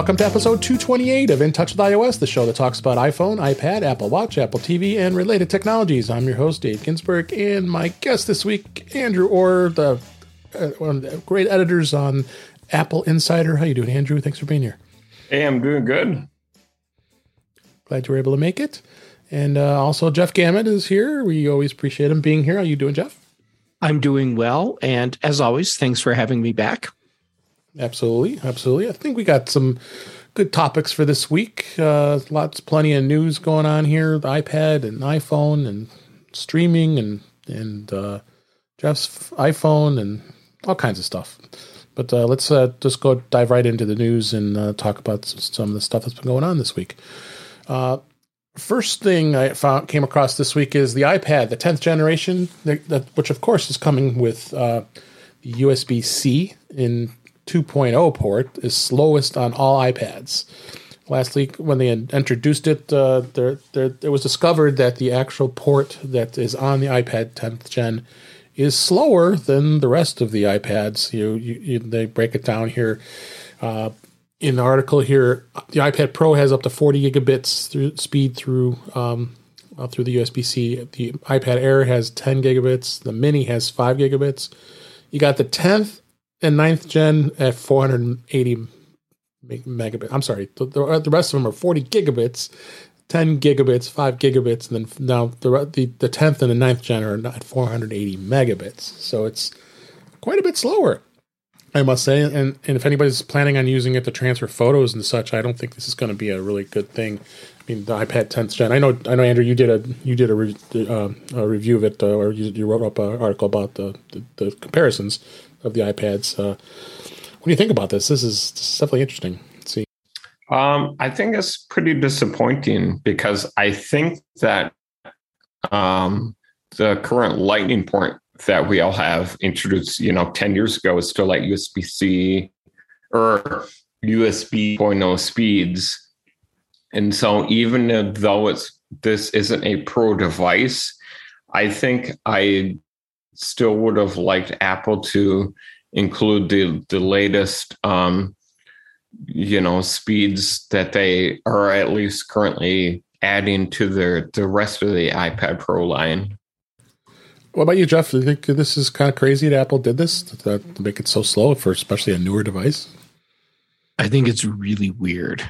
welcome to episode 228 of In Touch with iOS, the show that talks about iPhone, iPad, Apple Watch, Apple TV, and related technologies. I'm your host, Dave Ginsburg, and my guest this week, Andrew Orr, the, uh, one of the great editors on Apple Insider. How you doing, Andrew? Thanks for being here. Hey, I'm doing good. Glad you were able to make it. And uh, also, Jeff Gamet is here. We always appreciate him being here. How you doing, Jeff? I'm doing well, and as always, thanks for having me back. Absolutely, absolutely. I think we got some good topics for this week. Uh, lots, plenty of news going on here. The iPad and iPhone and streaming and and uh, Jeff's iPhone and all kinds of stuff. But uh, let's uh, just go dive right into the news and uh, talk about some of the stuff that's been going on this week. Uh, first thing I found came across this week is the iPad, the tenth generation, that, that, which of course is coming with uh, USB C in 2.0 port, is slowest on all iPads. Last week, when they introduced it, uh, there, there it was discovered that the actual port that is on the iPad 10th gen is slower than the rest of the iPads. You, you, you they break it down here. Uh, in the article here, the iPad Pro has up to 40 gigabits through speed through um, uh, through the USB C. The iPad Air has 10 gigabits. The Mini has 5 gigabits. You got the 10th and 9th gen at 480 megabits. I'm sorry, the, the rest of them are 40 gigabits, 10 gigabits, 5 gigabits, and then now the the, the 10th and the 9th gen are at 480 megabits. So it's quite a bit slower. I must say, and, and if anybody's planning on using it to transfer photos and such, I don't think this is going to be a really good thing. I mean, the iPad 10th gen. I know, I know, Andrew, you did a you did a, re, uh, a review of it, uh, or you, you, wrote up an article about the, the, the comparisons of the iPads. Uh, what do you think about this? This is, this is definitely interesting. Let's see, um, I think it's pretty disappointing because I think that um, the current Lightning port that we all have introduced, you know, 10 years ago is still like USB C or USB 0.0 speeds. And so even though it's this isn't a pro device, I think I still would have liked Apple to include the the latest um, you know speeds that they are at least currently adding to their the rest of the iPad Pro line. What about you, Jeff? Do you think this is kind of crazy that Apple did this to, to make it so slow for especially a newer device? I think it's really weird.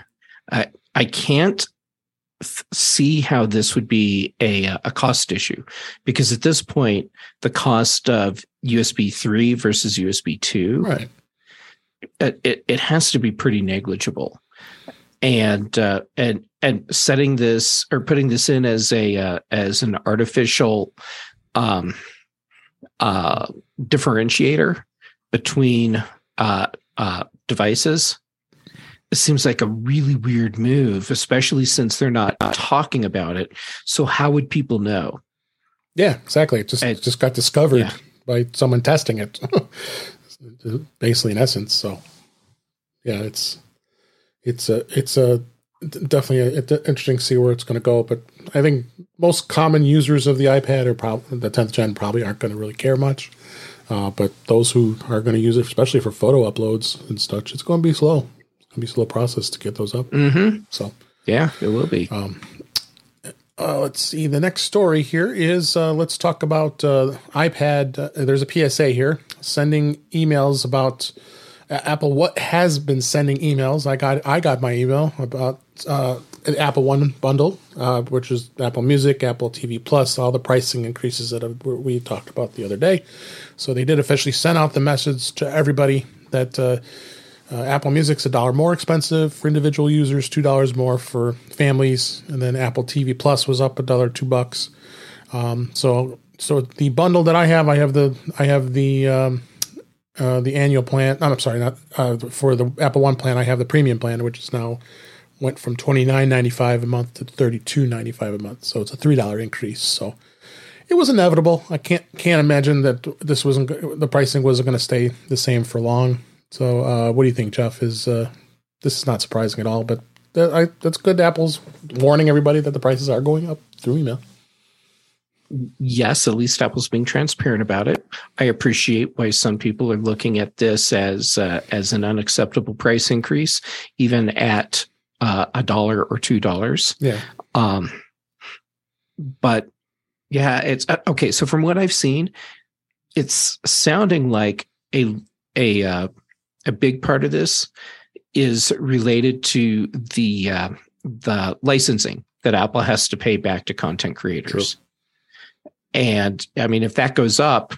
I I can't th- see how this would be a a cost issue because at this point the cost of USB 3 versus USB 2 right it, it, it has to be pretty negligible and uh, and and setting this or putting this in as a uh, as an artificial um, uh, differentiator between uh, uh, devices. It seems like a really weird move, especially since they're not talking about it. So how would people know? Yeah, exactly. It just just got discovered yeah. by someone testing it, basically in essence. So yeah, it's it's a it's a definitely a, it's interesting to see where it's going to go. But I think most common users of the iPad or probably the 10th gen probably aren't going to really care much. Uh, but those who are going to use it, especially for photo uploads and such, it's going to be slow. It's going to be a slow process to get those up. Mm-hmm. So yeah, it will be. Um, uh, let's see. The next story here is uh, let's talk about uh, iPad. Uh, there's a PSA here sending emails about Apple. What has been sending emails? I got I got my email about uh, an Apple One bundle, uh, which is Apple Music, Apple TV Plus, all the pricing increases that we talked about the other day. So they did officially send out the message to everybody that uh, Apple Music's a dollar more expensive for individual users, two dollars more for families, and then Apple TV Plus was up a dollar, two bucks. Um, so so the bundle that I have, I have the I have the um, uh, the annual plan. I'm sorry, not uh, for the Apple One plan. I have the premium plan, which is now went from twenty nine ninety five a month to thirty two ninety five a month. So it's a three dollar increase. So it was inevitable. I can't can't imagine that this wasn't the pricing wasn't going to stay the same for long. So uh, what do you think, Jeff? Is uh, this is not surprising at all? But that, I, that's good. Apple's warning everybody that the prices are going up through email. yes, at least Apple's being transparent about it. I appreciate why some people are looking at this as uh, as an unacceptable price increase, even at uh, a dollar or two dollars. Yeah. Um, but yeah, it's uh, okay. So from what I've seen, it's sounding like a a uh, a big part of this is related to the uh, the licensing that Apple has to pay back to content creators. True. And I mean, if that goes up,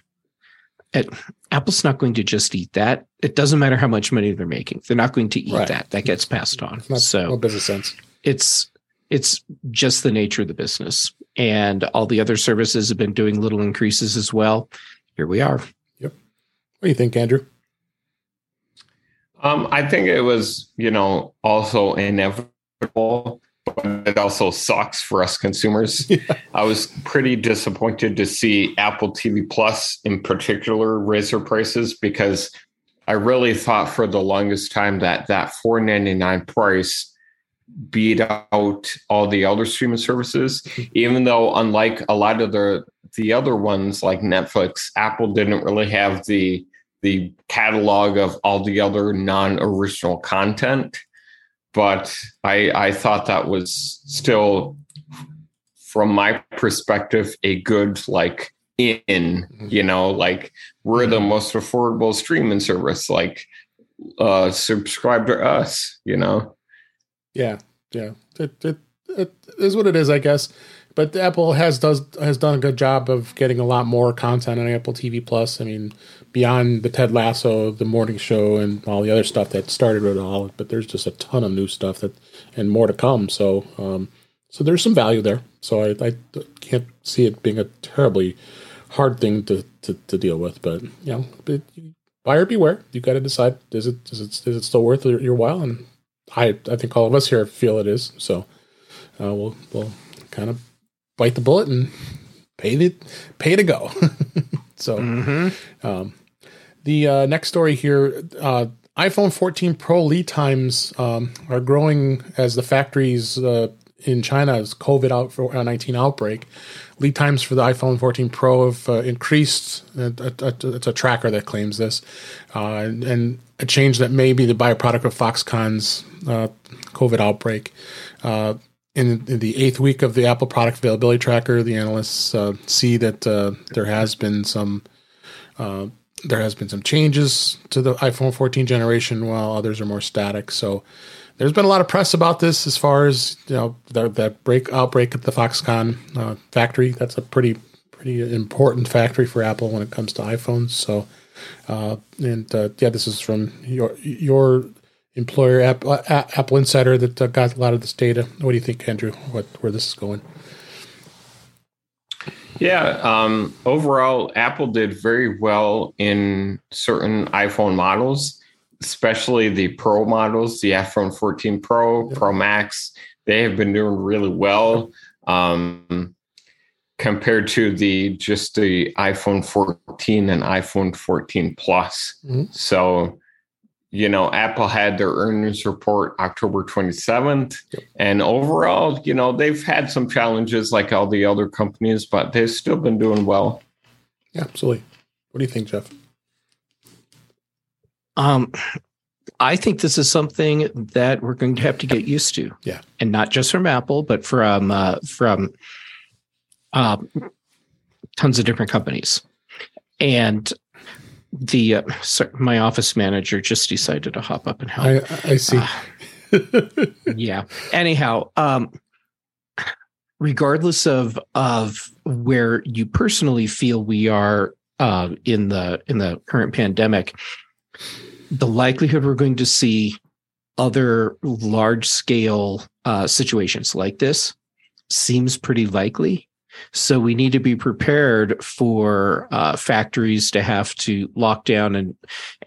it, Apple's not going to just eat that. It doesn't matter how much money they're making; they're not going to eat right. that. That gets passed on. Not, so, no business sense. It's it's just the nature of the business, and all the other services have been doing little increases as well. Here we are. Yep. What do you think, Andrew? Um, I think it was, you know, also inevitable but it also sucks for us consumers. Yeah. I was pretty disappointed to see Apple TV Plus in particular raise their prices because I really thought for the longest time that that 4.99 price beat out all the other streaming services mm-hmm. even though unlike a lot of the the other ones like Netflix Apple didn't really have the the catalog of all the other non-original content but I I thought that was still from my perspective a good like in mm-hmm. you know like we're the most affordable streaming service like uh subscribe to us you know yeah yeah it, it, it is what it is i guess but Apple has does has done a good job of getting a lot more content on Apple TV Plus. I mean, beyond the Ted Lasso, the morning show, and all the other stuff that started it all. But there's just a ton of new stuff that and more to come. So, um, so there's some value there. So I, I can't see it being a terribly hard thing to, to, to deal with. But you know, but buyer beware. You got to decide is it is it is it still worth your while? And I I think all of us here feel it is. So uh, we'll we'll kind of bite the bullet and pay the pay to go. so, mm-hmm. um, the uh, next story here: uh, iPhone 14 Pro lead times um, are growing as the factories uh, in China's COVID 19 outbreak. Lead times for the iPhone 14 Pro have uh, increased. It's a tracker that claims this, uh, and a change that may be the byproduct of Foxconn's uh, COVID outbreak in, in, the eighth week of the Apple product availability tracker, the analysts uh, see that uh, there has been some uh, there has been some changes to the iPhone 14 generation, while others are more static. So there's been a lot of press about this as far as you know that, break outbreak at the Foxconn uh, factory. That's a pretty pretty important factory for Apple when it comes to iPhones. So uh, and uh, yeah, this is from your your employer app, uh, Apple Insider that uh, got a lot of this data. What do you think, Andrew? What where this is going? Yeah, um, overall, Apple did very well in certain iPhone models, especially the Pro models, the iPhone 14 Pro, yep. Pro Max. They have been doing really well um, compared to the just the iPhone 14 and iPhone 14 Plus. Mm-hmm. So you know, Apple had their earnings report October 27th. Yep. And overall, you know, they've had some challenges like all the other companies, but they've still been doing well. Yeah, absolutely. What do you think, Jeff? Um, I think this is something that we're going to have to get used to. Yeah. And not just from Apple, but from uh, from uh, tons of different companies. And the uh, sorry, my office manager just decided to hop up and help. I, I see. Uh, yeah. Anyhow, um, regardless of of where you personally feel we are uh, in the in the current pandemic, the likelihood we're going to see other large scale uh, situations like this seems pretty likely. So we need to be prepared for uh, factories to have to lock down and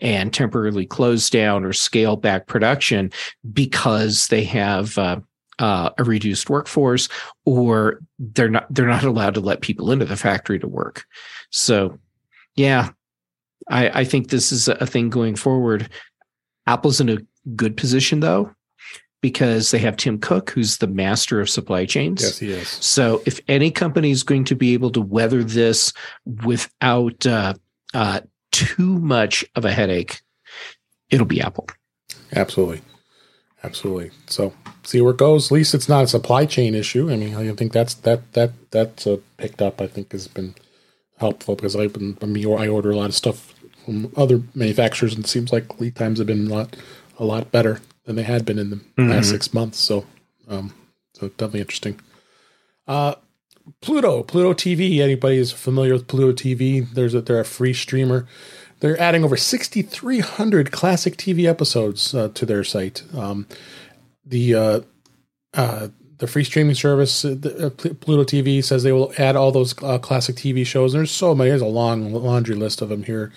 and temporarily close down or scale back production because they have uh, uh, a reduced workforce or they're not they're not allowed to let people into the factory to work. So, yeah, I, I think this is a thing going forward. Apple's in a good position though because they have Tim Cook, who's the master of supply chains. Yes, he is. So if any company is going to be able to weather this without uh, uh, too much of a headache, it'll be Apple. Absolutely. Absolutely. So see where it goes. At least it's not a supply chain issue. I mean, I think that's that that that's uh, picked up. I think has been helpful because I've been I mean I order a lot of stuff from other manufacturers and it seems like lead times have been a lot a lot better than they had been in the mm-hmm. last six months. So um so definitely interesting. Uh Pluto, Pluto TV. Anybody is familiar with Pluto TV? There's a they're a free streamer. They're adding over 6,300 classic TV episodes uh, to their site. Um, the uh, uh, the free streaming service, uh, the, uh, Pluto TV, says they will add all those uh, classic TV shows. And there's so many. There's a long laundry list of them here.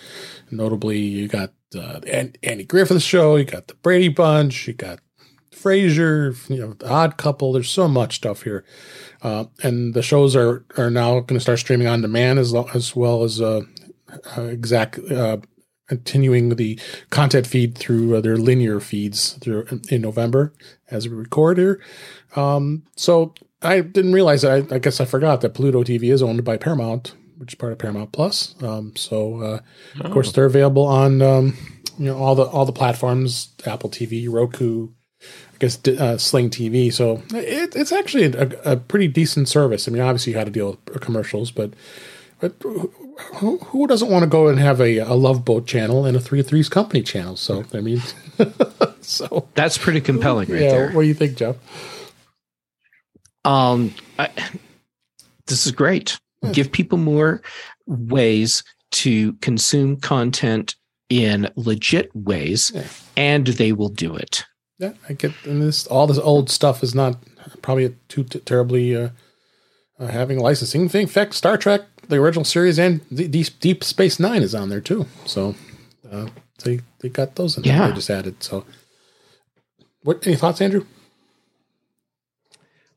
Notably, you got uh, Andy Griffith Show, you got the Brady Bunch, you got Frasier, you know, the Odd Couple. There's so much stuff here, uh, and the shows are are now going to start streaming on demand as as well as uh, uh, exact uh, continuing the content feed through uh, their linear feeds through in November as we record here. Um, so I didn't realize that. I, I, guess I forgot that Pluto TV is owned by Paramount, which is part of Paramount Plus. Um, so uh, oh. of course they're available on um, you know all the all the platforms: Apple TV, Roku. I guess uh, Sling TV. So it, it's actually a, a, pretty decent service. I mean, obviously you had to deal with commercials, but but who, who doesn't want to go and have a, a love boat channel and a three threes company channel? So I mean, so that's pretty compelling, right yeah, there. What do you think, Jeff? Um, I, this is great. Yeah. Give people more ways to consume content in legit ways, yeah. and they will do it. Yeah, I get and this. All this old stuff is not probably too t- terribly uh, uh, having licensing thing. In fact, Star Trek the original series and Deep, Deep Space Nine is on there too. So uh, they they got those in yeah. there. They just added. So, what any thoughts, Andrew?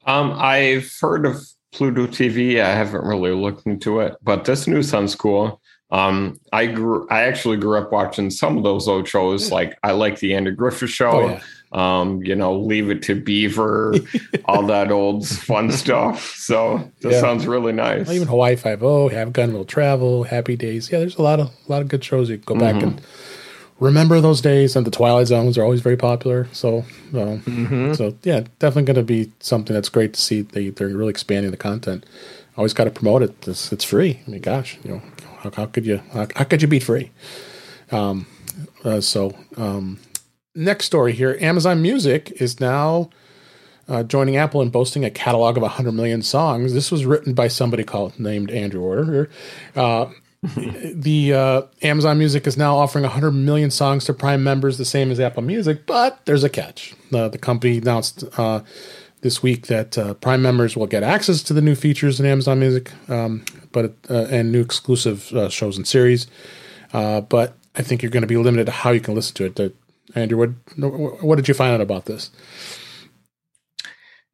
Um, I've heard of Pluto TV. I haven't really looked into it, but this new sounds cool. Um, I grew. I actually grew up watching some of those old shows. Like I like the Andy Griffith Show. Oh, yeah um, you know, leave it to Beaver, all that old fun stuff. So that yeah. sounds really nice. Even Hawaii Five O, Have Gun Will Travel, Happy Days. Yeah, there's a lot of a lot of good shows you can go back mm-hmm. and remember those days. And the Twilight Zones are always very popular. So, um, mm-hmm. so yeah, definitely going to be something that's great to see. They they're really expanding the content. Always got to promote it. It's, it's, free. I mean, gosh, you know, how, how could you how, how, could you beat free? Um, uh, so um, next story here Amazon Music is now uh, joining Apple and boasting a catalog of 100 million songs. This was written by somebody called named Andrew Order. Uh, the uh, Amazon Music is now offering 100 million songs to Prime members, the same as Apple Music, but there's a catch. the company announced uh, this week that uh, Prime members will get access to the new features in Amazon Music, um, but uh, and new exclusive shows and series. but I think you're going to be limited to how you can listen to it. Andrew, what what did you find out about this?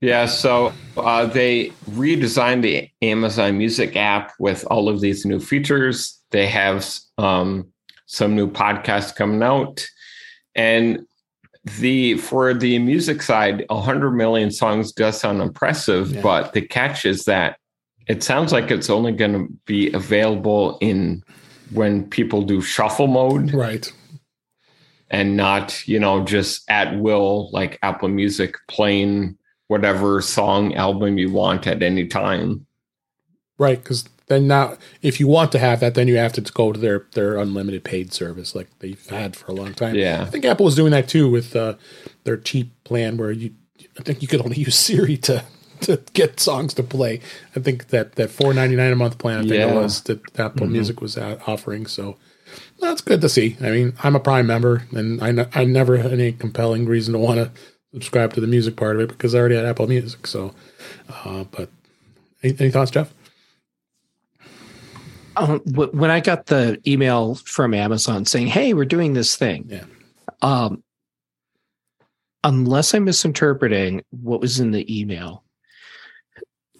Yeah, so uh, they redesigned the Amazon Music app with all of these new features. They have um, some new podcasts coming out, and the for the music side, 100 million songs does sound impressive, yeah. but the catch is that it sounds like it's only going to be available in when people do shuffle mode, right? and not, you know, just at will, like Apple Music playing whatever song album you want at any time. Right. Because then now, if you want to have that, then you have to go to their, their unlimited paid service like they've had for a long time. Yeah. I think Apple was doing that too with uh, their cheap plan where you, I think you could only use Siri to to get songs to play. I think that that four ninety nine a month plan I think yeah. it was that Apple mm-hmm. Music was offering. So that's good to see. I mean, I'm a Prime member, and I, I never had any compelling reason to want to subscribe to the music part of it because I already had Apple Music. So, uh, but any, any, thoughts, Jeff? Um, when I got the email from Amazon saying, "Hey, we're doing this thing," yeah. Um, unless I'm misinterpreting what was in the email,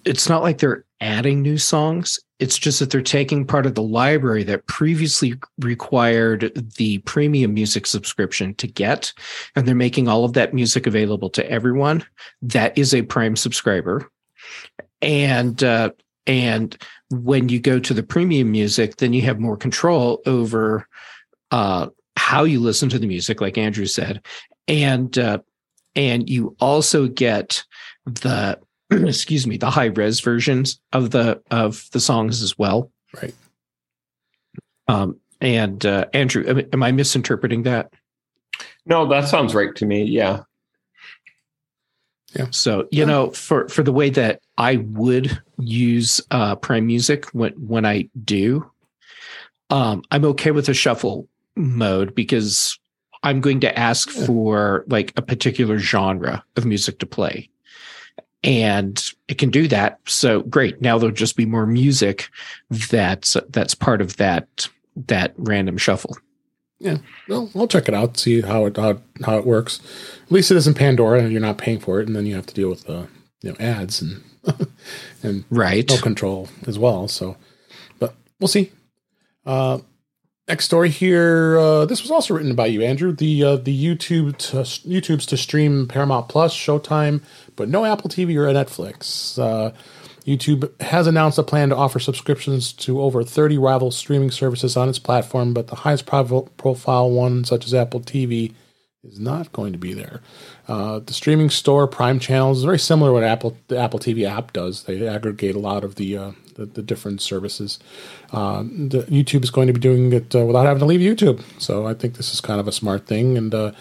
it's not like they're adding new songs. It's just that they're taking part of the library that previously required the premium music subscription to get, and they're making all of that music available to everyone that is a Prime subscriber. And uh, and when you go to the premium music, then you have more control over uh, how you listen to the music, like Andrew said, and uh, and you also get the excuse me the high res versions of the of the songs as well. Right. Um, and uh, Andrew, am, am I misinterpreting that? No, that sounds right to me. Yeah. Yeah. So you yeah. know, for for the way that I would use uh, Prime Music when when I do, um, I'm okay with a shuffle mode because I'm going to ask yeah. for like a particular genre of music to play. And it can do that. So great. Now there'll just be more music that's that's part of that that random shuffle. Yeah, well, I'll check it out, see how it how, how it works. At least it isn't Pandora, and you're not paying for it, and then you have to deal with the uh, you know ads and and right no control as well. So, but we'll see. Uh, next story here. Uh, this was also written by you, Andrew. The uh, the YouTube to, YouTube's to stream Paramount Plus, Showtime, but no Apple TV or Netflix. Uh, YouTube has announced a plan to offer subscriptions to over 30 rival streaming services on its platform, but the highest profile one, such as Apple TV, is not going to be there. Uh, the streaming store Prime Channels is very similar to what Apple the Apple TV app does. They aggregate a lot of the uh, the, the, different services. Uh, the, YouTube is going to be doing it uh, without having to leave YouTube. So I think this is kind of a smart thing, and uh,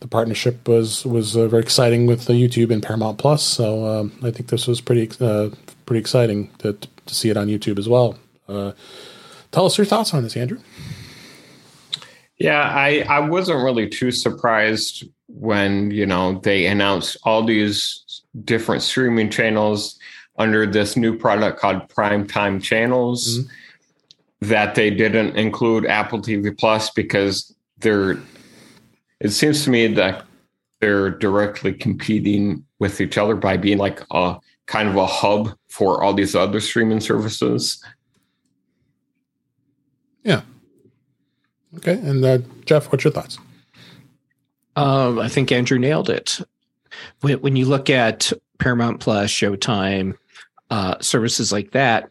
the partnership was was uh, very exciting with YouTube and Paramount Plus. So um, I think this was pretty pretty exciting to, to see it on YouTube as well. Uh, tell us your thoughts on this, Andrew. Yeah, I, I wasn't really too surprised when, you know, they announced all these different streaming channels under this new product called Primetime Channels mm-hmm. that they didn't include Apple TV Plus because they're it seems to me that they're directly competing with each other by being like a kind of a hub for all these other streaming services. Yeah. Okay. And uh, Jeff, what's your thoughts? Um, I think Andrew nailed it. When, when you look at Paramount Plus, Showtime, uh, services like that,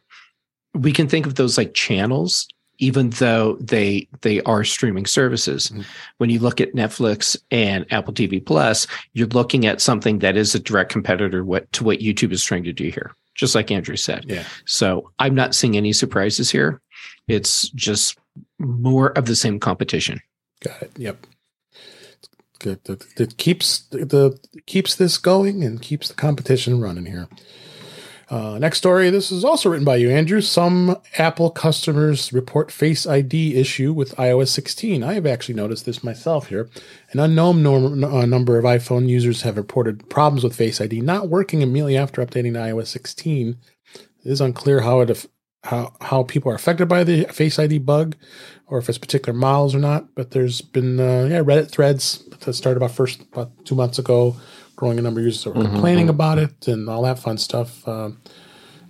we can think of those like channels even though they they are streaming services. Mm-hmm. When you look at Netflix and Apple TV Plus, you're looking at something that is a direct competitor what, to what YouTube is trying to do here. Just like Andrew said. Yeah. So I'm not seeing any surprises here. It's just more of the same competition. Got it. Yep. Good. It keeps the keeps this going and keeps the competition running here. Uh, next story. This is also written by you, Andrew. Some Apple customers report Face ID issue with iOS 16. I have actually noticed this myself here. An unknown norm, uh, number of iPhone users have reported problems with Face ID not working immediately after updating to iOS 16. It is unclear how it how how people are affected by the Face ID bug, or if it's particular models or not. But there's been uh, yeah Reddit threads that started about first about two months ago growing a number of users that were mm-hmm. complaining mm-hmm. about it and all that fun stuff. Um,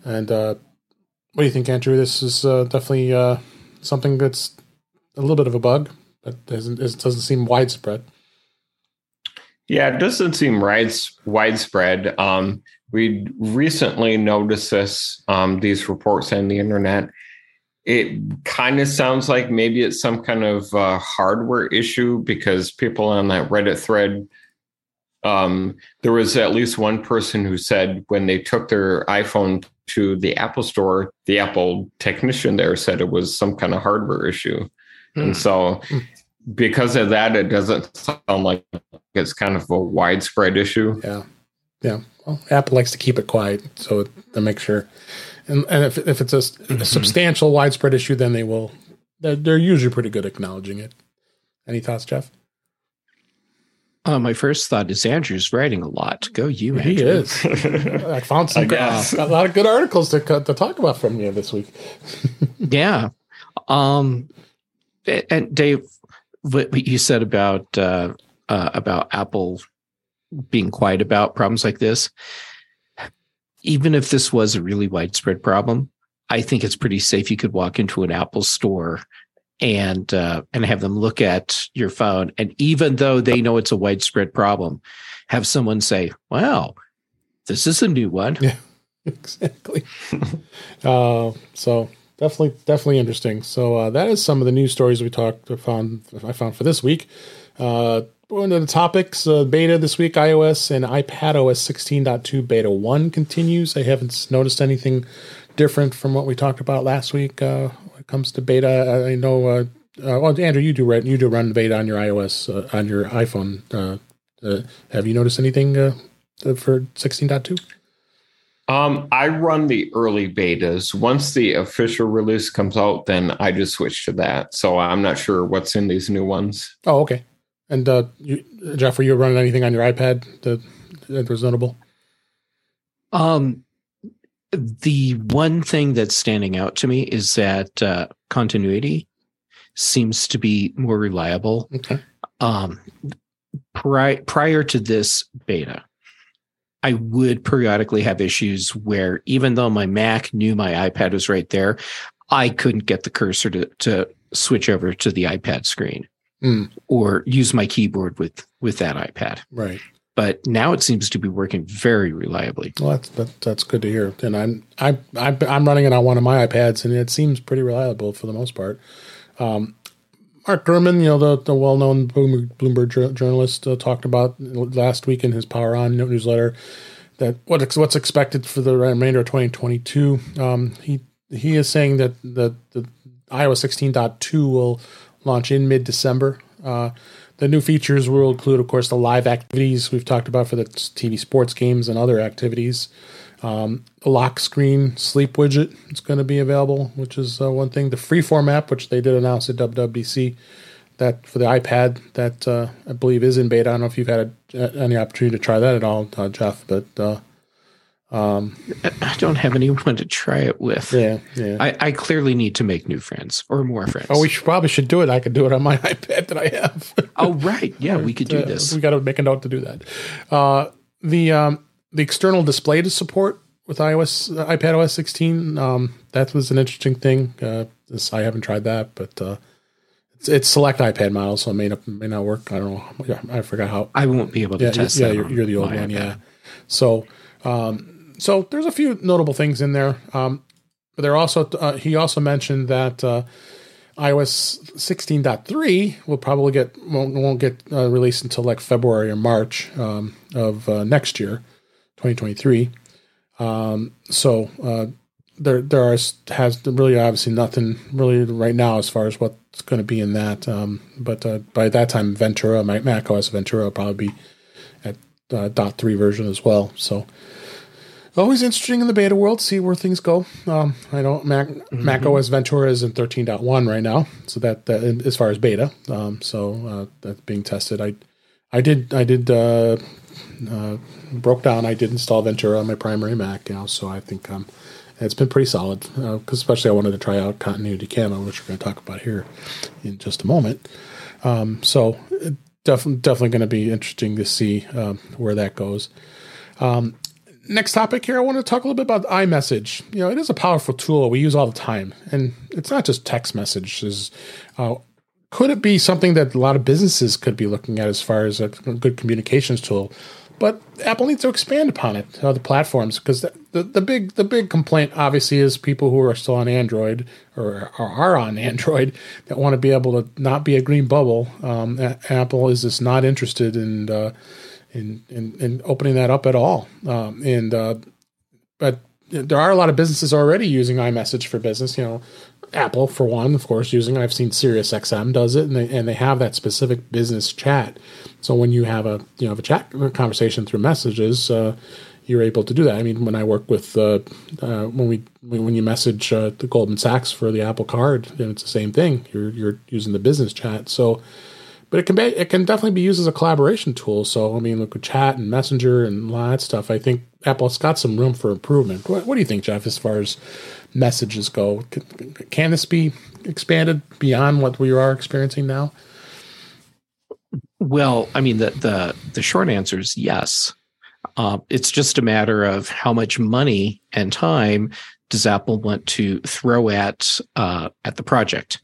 and uh, what do you think, Andrew? This is uh, definitely uh, something that's a little bit of a bug, but doesn't it doesn't seem widespread. Yeah, it doesn't seem widespread. Um, we recently noticed this um, these reports on the internet. It kind of sounds like maybe it's some kind of uh, hardware issue because people on that Reddit thread um, there was at least one person who said when they took their iPhone to the Apple store, the Apple technician there said it was some kind of hardware issue. Mm. And so because of that, it doesn't sound like it's kind of a widespread issue. Yeah. Yeah. Well, Apple likes to keep it quiet. So to make sure. And, and if, if it's a, mm-hmm. a substantial widespread issue, then they will, they're, they're usually pretty good acknowledging it. Any thoughts, Jeff? Uh, my first thought is Andrew's writing a lot. Go you, Andrew. He is. I found some I uh, a lot of good articles to to talk about from you this week. yeah, um, and Dave, what you said about uh, uh, about Apple being quiet about problems like this. even if this was a really widespread problem, I think it's pretty safe. You could walk into an Apple store and uh, and have them look at your phone, and even though they know it's a widespread problem, have someone say, "Wow, this is a new one." Yeah, exactly. uh, so definitely, definitely interesting. So uh, that is some of the news stories we talked found I found for this week. Uh, one of the topics, uh, beta this week, iOS and iPad OS 16.2 beta 1 continues. I haven't noticed anything different from what we talked about last week uh, it comes to beta. I know, uh, uh, well, Andrew, you do run, you do run beta on your iOS, uh, on your iPhone. Uh, uh, have you noticed anything uh, for 16.2? Um, I run the early betas. Once the official release comes out, then I just switch to that. So I'm not sure what's in these new ones. Oh, okay. And uh, you, Jeff, were you running anything on your iPad that, that was notable? Um, the one thing that's standing out to me is that uh, continuity seems to be more reliable. Okay. Um, pri- prior to this beta, I would periodically have issues where even though my Mac knew my iPad was right there, I couldn't get the cursor to, to switch over to the iPad screen Mm. or use my keyboard with with that iPad. Right. But now it seems to be working very reliably. Well, that's that, that's good to hear. And I'm I'm I'm I'm running it on one of my iPads, and it seems pretty reliable for the most part. Um, Mark Gurman, you know the the well known Bloomberg jour- journalist, uh, talked about last week in his Power On newsletter that what what's expected for the remainder of 2022. Um, he he is saying that the the iOS 16.2 will launch in mid December. Uh, the new features will include, of course, the live activities we've talked about for the TV sports games and other activities. Um, the lock screen sleep widget is going to be available, which is uh, one thing. The freeform app, which they did announce at WWDC, that for the iPad, that uh, I believe is in beta. I don't know if you've had a, any opportunity to try that at all, uh, Jeff, but uh, um, I don't have anyone to try it with. yeah, yeah. I, I clearly need to make new friends or more friends. oh, we should, probably should do it. I could do it on my iPad that I have. oh, right. Yeah, we could do Uh, this. We got to make a note to do that. Uh, the um, the external display to support with iOS uh, iPad OS 16. Um, that was an interesting thing. Uh, this I haven't tried that, but uh, it's, it's select iPad models, so it may not may not work. I don't know. I forgot how. I won't be able to Yeah, test yeah, that. you're, you're the old one. iPad. Yeah. So, um, so there's a few notable things in there. Um, but there also uh, he also mentioned that uh, iOS 16.3 will probably get won't, won't get uh, released until like February or March um, of uh, next year, 2023. Um, so uh, there there are has really obviously nothing really right now as far as what's going to be in that. Um, but uh, by that time, Ventura, Mac OS Ventura, will probably be at dot three version as well. So always interesting in the beta world, see where things go. Um, I know Mac Mac OS Ventura is in thirteen point one right now, so that, that as far as beta, um, so uh, that's being tested. I I did I did uh, uh, broke down. I did install Ventura on my primary Mac, you know, so I think um, it's been pretty solid. Because especially I wanted to try out Continuity Camera, which we're going to talk about here in just a moment. Um, so it definitely definitely going to be interesting to see um, where that goes. Um, next topic here, I want to talk a little bit about iMessage. You know, it is a powerful tool we use all the time, and it's not just text messages. Uh, could it be something that a lot of businesses could be looking at as far as a good communications tool? But Apple needs to expand upon it, uh, the platforms, because the, the, the big the big complaint obviously is people who are still on Android or, or are on Android that want to be able to not be a green bubble. Um, Apple is just not interested in, uh, in, in in opening that up at all. Um, and uh, but there are a lot of businesses already using iMessage for business. You know, Apple for one, of course, using. I've seen SiriusXM does it, and they and they have that specific business chat. So when you have a you know have a chat conversation through messages, uh, you're able to do that. I mean, when I work with uh, uh, when we when you message uh, the Goldman Sachs for the Apple Card, then it's the same thing. You're you're using the business chat. So but it can be it can definitely be used as a collaboration tool. So I mean, look at chat and messenger and all that stuff. I think Apple's got some room for improvement. What, what do you think, Jeff, as far as messages go? Can, can this be expanded beyond what we are experiencing now? Well, I mean, the the the short answer is yes. Uh, it's just a matter of how much money and time does Apple want to throw at uh, at the project.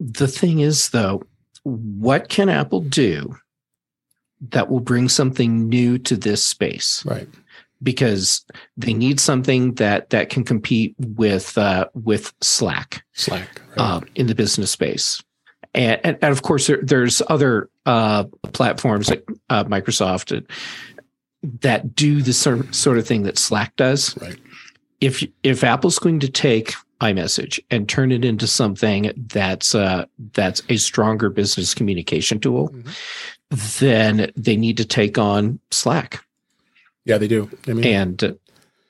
The thing is, though, what can Apple do that will bring something new to this space? Right. Because they need something that that can compete with uh, with Slack. Slack right. um, in the business space. And, and, and of course, there, there's other uh, platforms like uh, Microsoft that do the sort sort of thing that Slack does. Right. If if Apple's going to take iMessage and turn it into something that's uh, that's a stronger business communication tool, Mhm. then they need to take on Slack. Yeah, they do. I mean, And uh,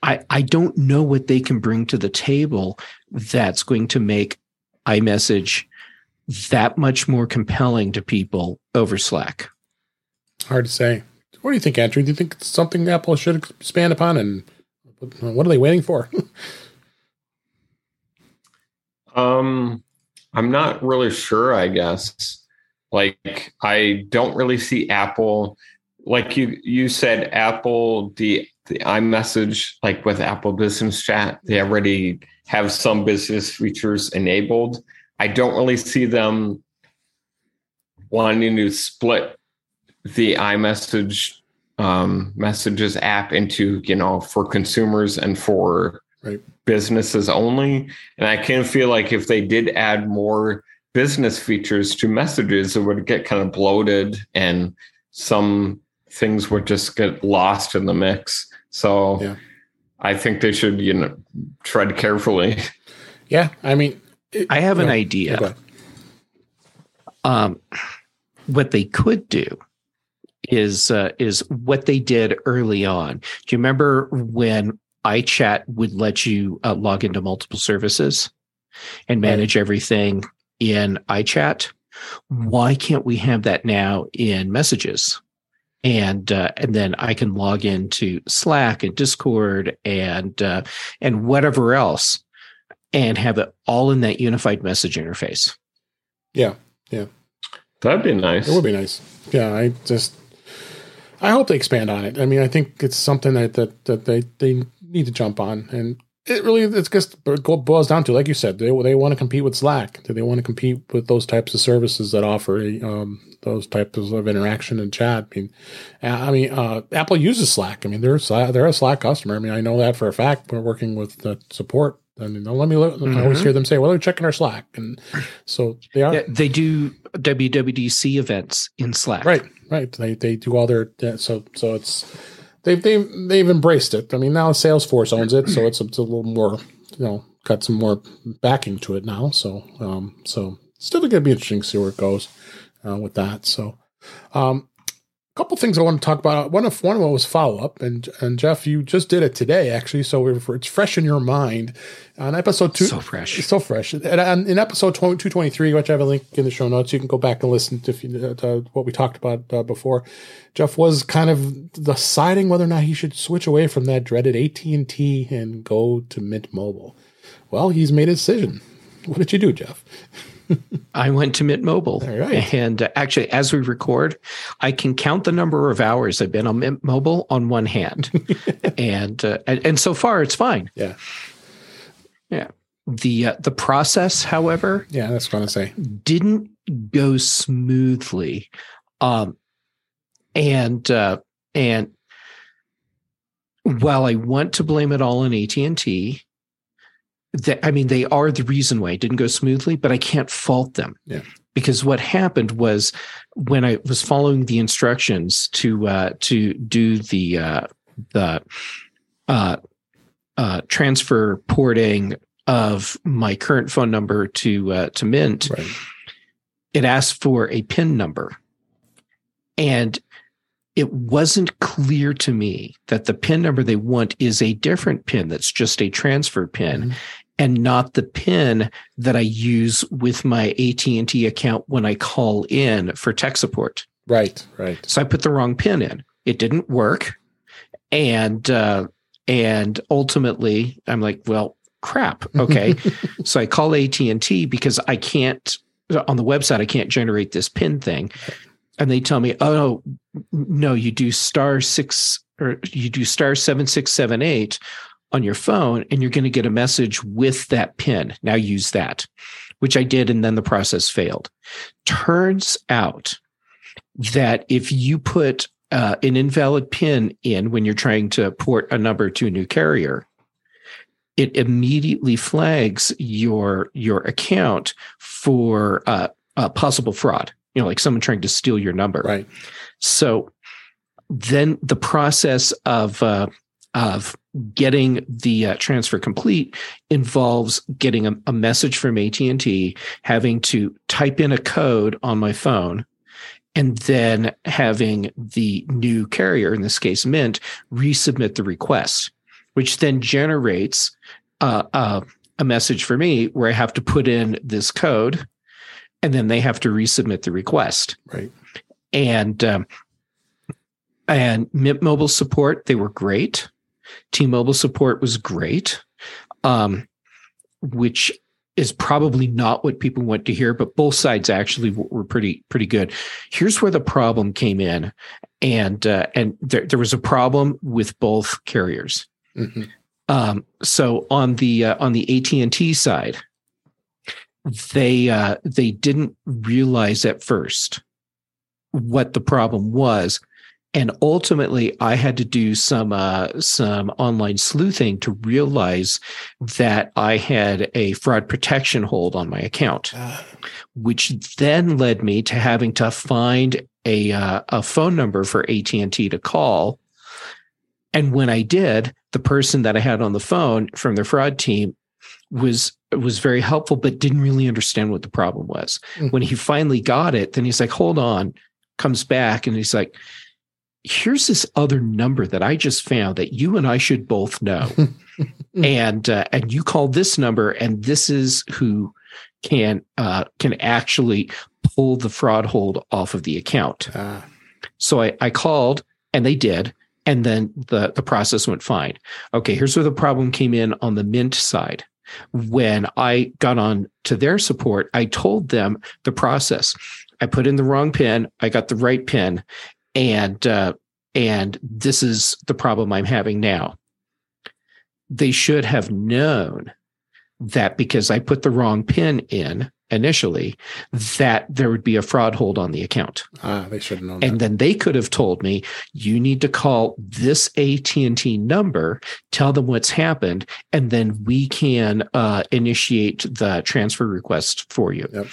I I don't know what they can bring to the table that's going to make iMessage that much more compelling to people over Slack. hard to say. What do you think, Andrew? Do you think it's something Apple should expand upon? And what are they waiting for? Um, I'm not really sure, I guess. Like I don't really see Apple like you you said Apple the the iMessage like with Apple Business Chat, they already have some business features enabled. I don't really see them wanting to split the iMessage um, messages app into, you know, for consumers and for Right. Businesses only. And I can feel like if they did add more business features to messages, it would get kind of bloated and some things would just get lost in the mix. So Yeah. I think they should, you know, tread carefully. yeah, I mean, it- I have an yeah, idea. yeah, go ahead. um, what they could do is uh, is what they did early on. Do you remember when iChat would let you uh, log into multiple services and Right. manage everything in iChat? Why can't we have that now in Messages? And uh, and then I can log into Slack and Discord and uh, and whatever else, and have it all in that unified message interface. Yeah, yeah, That'd be nice. it would be nice. Yeah, I just, I hope they expand on it. I mean, I think it's something that that, that they they need to jump on, and it really it's just boils down to like you said, they they want to compete with Slack. Do they want to compete with those types of services that offer um, those types of interaction and chat? I mean, I mean, uh, Apple uses Slack. I mean, they're they're a Slack customer. I mean, I know that for a fact. We're working with the support. I mean, let me. Look, I always hear them say, "Well, they're checking our Slack," and so they are. Yeah, they do WWDC events in Slack. Right, right. They they do all their so so it's they've they've they've embraced it. I mean now Salesforce owns it, so it's, it's a little more you know got some more backing to it now. So um so still going to be interesting to see where it goes uh, with that. So um a couple things I want to talk about. One of one of them was follow up, and and Jeff, you just did it today actually, so we're, it's fresh in your mind. On episode two, So fresh. so fresh. And on- in episode 223, which I have a link in the show notes, you can go back and listen to, if you- to what we talked about uh, before. Jeff was kind of deciding whether or not he should switch away from that dreaded AT&T and go to Mint Mobile. Well, he's made a decision. What did you do, Jeff? I went to Mint Mobile. Right. And uh, actually, as we record, I can count the number of hours I've been on Mint Mobile on one hand. and, uh, and and so far, it's fine. Yeah. Yeah. The uh, the process, however, Yeah, that's what I'm say. didn't go smoothly. Um, and uh, and while I want to blame it all on AT and T, I mean they are the reason why it didn't go smoothly, but I can't fault them. Yeah. Because what happened was when I was following the instructions to uh, to do the uh, the uh, uh, transfer porting of my current phone number to uh, to Mint, Right. it asked for a PIN number. And it wasn't clear to me that the PIN number they want is a different PIN that's just a transfer PIN Mhm. And not the PIN that I use with my AT&T account when I call in for tech support. Right, right. So I put the wrong PIN in. It didn't work. And uh and ultimately I'm like, well, crap. Okay. so I call AT&T because I can't on the website I can't generate this PIN thing. and they tell me, oh no, you do star six or you do star seven six seven eight on your phone, and you're going to get a message with that pin. Now use that, which I did, and then the process failed. Turns out that if you put uh, an invalid pin in when you're trying to port a number to a new carrier, it immediately flags your your account for uh, possible fraud. You know, like someone trying to steal your number. Right. So then the process of uh, of getting the uh, transfer complete involves getting a, a message from AT&T having to type in a code on my phone and then having the new carrier in this case mint resubmit the request which then generates uh, uh, a message for me where i have to put in this code and then they have to resubmit the request Right. and um, and Mint Mobile support they were great. T-Mobile support was great, um, which is probably not what people want to hear, but both sides actually were pretty pretty good. Here's where the problem came in, and uh, and there, there was a problem with both carriers. Mhm. Um, so on the uh, on the AT and T side, they uh, they didn't realize at first what the problem was, and ultimately I had to do some uh, some online sleuthing to realize that I had a fraud protection hold on my account, Ah, which then led me to having to find a uh, a phone number for AT and T to call. And when I did, the person that I had on the phone from the fraud team was was very helpful, but didn't really understand what the problem was. Mm. When he finally got it, then he's like, "Hold on," comes back and he's like, "Here's this other number that I just found that you and I should both know, and uh, and you call this number, and this is who can uh, can actually pull the fraud hold off of the account." ah, So I, I called and they did. And then the, the process went fine. Okay, here's where the problem came in on the Mint side. When I got on to their support, I told them the process. I put in the wrong pin, I got the right pin, and uh, and this is the problem I'm having now. They should have known that because I put the wrong pin in initially, that there would be a fraud hold on the account ah, they should have known and that. then they could have told me you need to call this AT&T number tell them what's happened and then we can uh, initiate the transfer request for you Yep.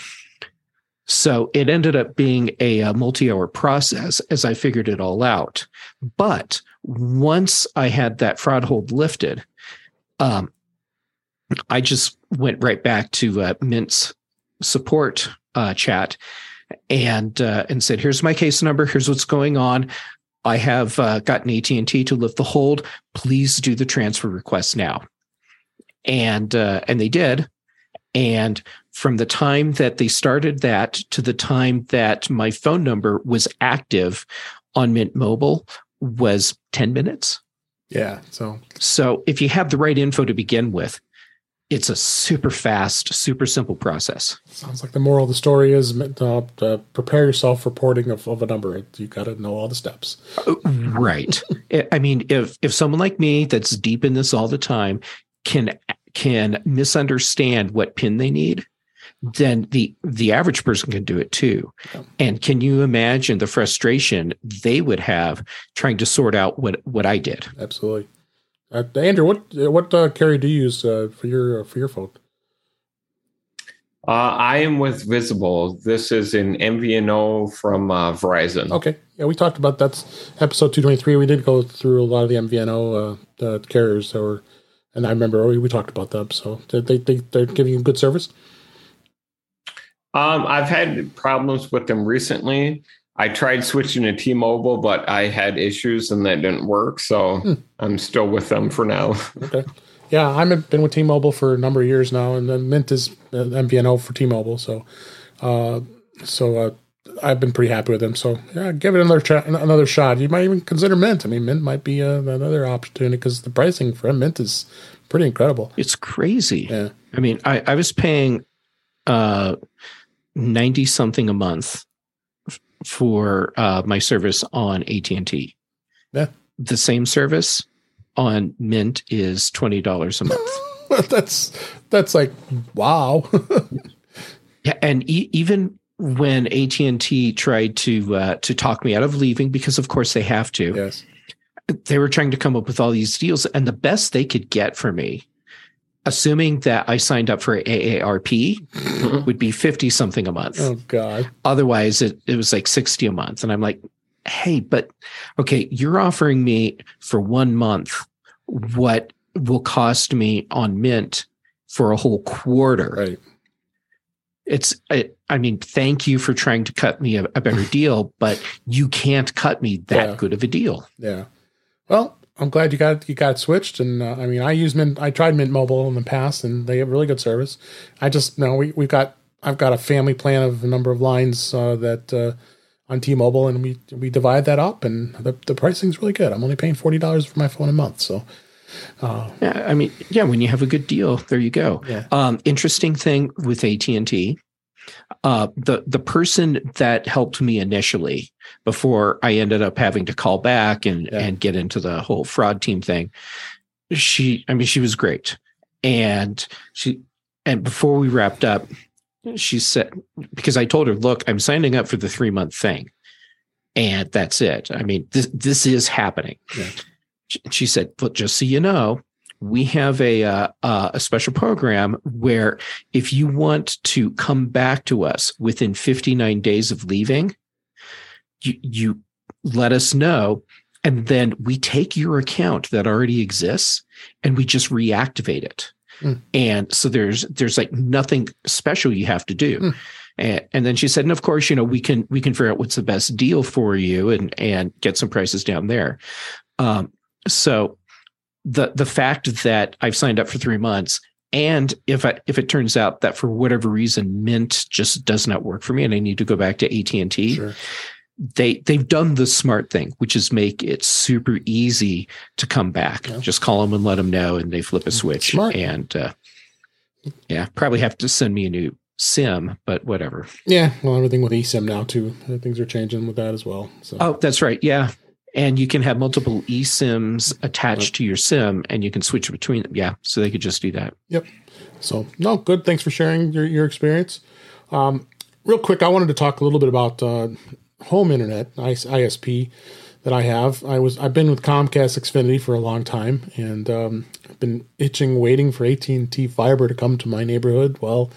So it ended up being a, uh multi-hour process as i figured it all out but once i had that fraud hold lifted um, i just went right back to uh, mint's support uh, chat and uh, and said, "Here's my case number. Here's what's going on. I have uh, gotten AT and T to lift the hold. Please do the transfer request now." And uh, and they did. And from the time that they started that to the time that my phone number was active on Mint Mobile was ten minutes. Yeah. So So if you have the right info to begin with, it's a super fast, super simple process. sounds like the moral of the story is uh, uh, prepare yourself for porting of, of a number. You got to know all the steps. right I- i mean if if someone like me that's deep in this all the time can can misunderstand what pin they need then the the average person can do it too Yeah. and can you imagine the frustration they would have trying to sort out what what i did Absolutely. Uh, Andrew, what what uh, carrier do you use uh, for your uh, for your phone? Uh, I am with Visible. This is an MVNO from uh, Verizon. Okay, yeah, we talked about that's episode two twenty three. We did go through a lot of the MVNO uh, uh, carriers that were, and I remember we, we talked about them. So they, they they they're giving you good service. Um, I've had problems with them recently. I tried switching to T-Mobile, but I had issues and that didn't work. So Hmm. I'm still with them for now. Okay. Yeah, I've been with T-Mobile for a number of years now, and then Mint is uh, MVNO for T-Mobile. So, uh, so uh, I've been pretty happy with them. So yeah, give it another try, another shot. You might even consider Mint. I mean, Mint might be uh, another opportunity because the pricing for Mint is pretty incredible. it's crazy Yeah. i mean i i was paying uh 90 something a month for uh, my service on AT and T. Yeah. The same service on Mint is twenty dollars a month. that's that's like wow. yeah, and e- even when AT and T tried to uh, to talk me out of leaving, because of course they have to. yes. They were trying to come up with all these deals, and the best they could get for me, assuming that I signed up for AARP, mm-hmm. would be fifty something a month. Oh God. Otherwise, it, it was like 60 a month. And I'm like, hey, but okay, you're offering me for one month what will cost me on Mint for a whole quarter. Right. It's, I, I mean, thank you for trying to cut me a, a better deal, but you can't cut me that Yeah. good of a deal. Yeah. Well, I'm glad you got you got switched, and uh, I mean, I use Mint. I tried Mint Mobile in the past, and they have really good service. I just know we we've got I've got a family plan of a number of lines uh, that uh, on T-Mobile, and we we divide that up, and the the pricing's really good. I'm only paying forty dollars for my phone a month, so Yeah, I mean, yeah, when you have a good deal, there you go. Yeah. Um, interesting thing with AT and T, uh, the the person that helped me initially before I ended up having to call back and Yeah. and get into the whole fraud team thing, she, I mean, she was great, and she, and before we wrapped up, she said because I told her, look, I'm signing up for the three month thing, and that's it. I mean, this this is happening. Yeah. She- She said, "But just so you know, we have a uh, uh, a special program where if you want to come back to us within 59 days of leaving, you you let us know, and then we take your account that already exists and we just reactivate it." Hmm. And so there's there's like nothing special you have to do. Hmm. And, and then she said, and of course, you know, we can we can figure out what's the best deal for you and and get some prices down there. Um, so the the fact that I've signed up for three months, and if I if it turns out that for whatever reason Mint just does not work for me, and I need to go back to AT and T, sure. they they've done the smart thing, which is make it super easy to come back. Yeah. Just call them and let them know, and they flip a switch. Smart. And uh, yeah, probably have to send me a new SIM, but whatever. Yeah. Well, everything with eSIM now too. Things are changing with that as well. So Oh, that's right. Yeah. And you can have multiple eSIMs attached to your SIM and you can switch between them. Yeah. So they could just do that. Yep. So no, good. Thanks for sharing your, your experience. Um, real quick, I wanted to talk a little bit about uh, home internet ISP that I have. I was I've been with Comcast Xfinity for a long time, and um, I've been itching, waiting for AT and T fiber to come to my neighborhood. Well,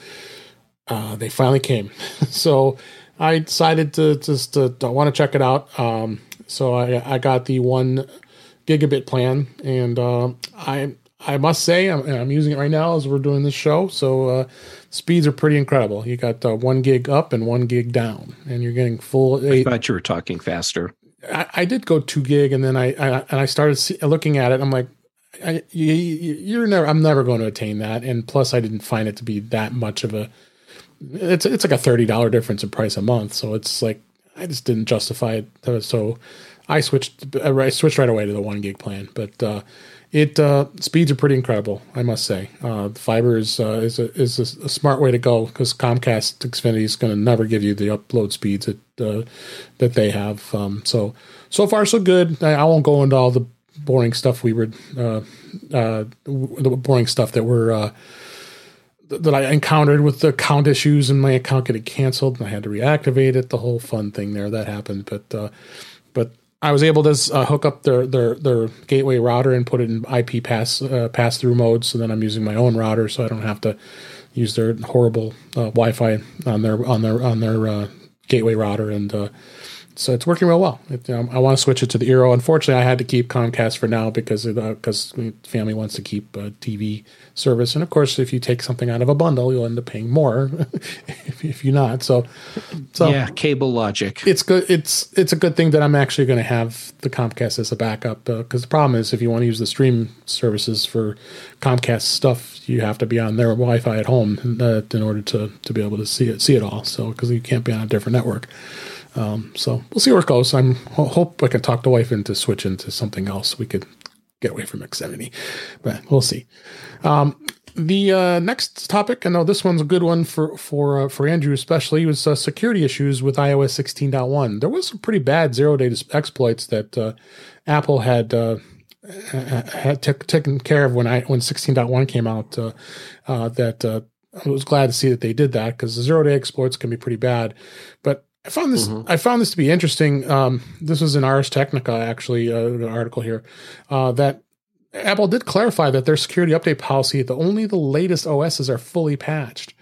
uh, they finally came, so I decided to just to, to want to check it out. Um, so I I got the one gigabit plan, and uh, I I must say I'm, I'm using it right now as we're doing this show. So uh, speeds are pretty incredible. You got uh, one gig up and one gig down, and you're getting full. I thought you were talking faster. I, I did go two gig, and then I, I and I started see, looking at it. I'm like, I, you, you're never. I'm never going to attain that. And plus, I didn't find it to be that much of a. It's it's like a thirty dollar difference in price a month. So it's like I just didn't justify it. Uh, So I switched. I switched right away to the one gig plan. But uh, it uh, speeds are pretty incredible. I must say, uh, fiber is uh, is a, is a, smart way to go because Comcast Xfinity is going to never give you the upload speeds that uh, that they have. Um, so so far so good. I, I won't go into all the boring stuff we were uh, uh, the boring stuff that were. Th- that I encountered with the account issues and my account getting canceled and I had to reactivate it. The whole fun thing there that happened, but uh, but I was able to uh, hook up their, their their gateway router and put it in IP pass uh, pass through mode. So then I'm using my own router, so I don't have to use their horrible uh, Wi-Fi on their on their on their uh, gateway router, and uh, so it's working real well. It, um, I want to switch it to the Eero. Unfortunately, I had to keep Comcast for now because because family wants to keep uh, TV service, and of course, if you take something out of a bundle, you'll end up paying more if, if you're not. So so yeah. Cable logic. it's good. It's it's a good thing that I'm actually going to have the Comcast as a backup because the problem is if you want to use the stream services for Comcast stuff, you have to be on their Wi-Fi at home uh, in order to to be able to see it see it all. So because you can't be on a different network. Um, so we'll see where it goes. I'm ho- hope I can talk the wife into switching to something else. We could get away from Xfinity, but we'll see. Um, The uh, next topic, I know this one's a good one for for uh, for Andrew especially, was uh, security issues with iOS 16.1. There was some pretty bad zero day exploits that uh, Apple had uh, had t- taken care of when I when 16.1 came out. Uh, that I was glad to see that they did that because the zero day exploits can be pretty bad. But I found this mm-hmm. I found this to be interesting. Um, this was in Ars Technica actually, an article here that Apple did clarify that their security update policy that only the latest OSs are fully patched.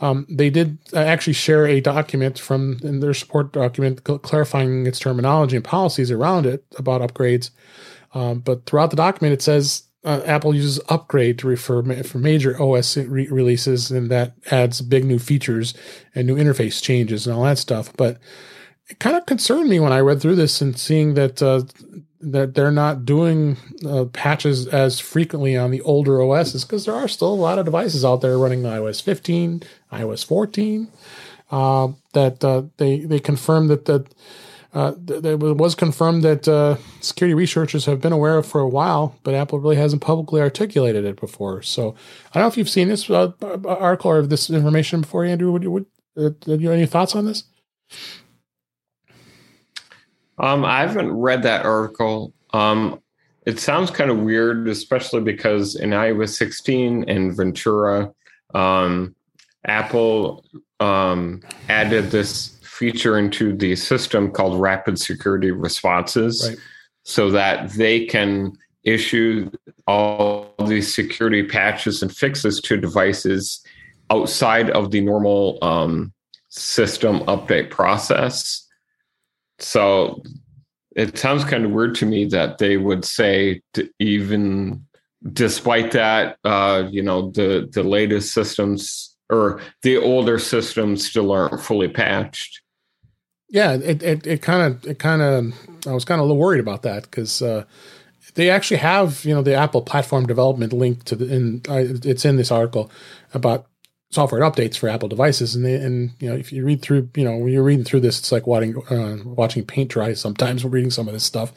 Um, they did uh, actually share a document from in their support document clarifying its terminology and policies around it about upgrades. Um, but throughout the document, it says uh, Apple uses upgrade to refer ma- for major OS re- releases, and that adds big new features and new interface changes and all that stuff. But it kind of concerned me when I read through this and seeing that uh, that they're not doing uh, patches as frequently on the older OSs because there are still a lot of devices out there running iOS 15, iOS 14. Uh, that uh, they they confirmed that that uh, it was confirmed that uh, security researchers have been aware of for a while, but Apple really hasn't publicly articulated it before. So I don't know if you've seen this uh, article or this information before, Andrew. Would you would, you have any thoughts on this? Um, I haven't read that article. Um, it sounds kind of weird, especially because in iOS 16 and Ventura, um, Apple um, added this feature into the system called Rapid Security Responses right. so that they can issue all these security patches and fixes to devices outside of the normal um, system update process. So it sounds kind of weird to me that they would say even despite that, uh, you know, the the latest systems or the older systems still aren't fully patched. Yeah, it it kind of it kind of I was kind of a little worried about that because uh, they actually have you know the Apple platform development link to the in uh, it's in this article about software updates for Apple devices, and they, and you know if you read through you know when you're reading through this, it's like watching uh, watching paint dry. Sometimes we're reading some of this stuff,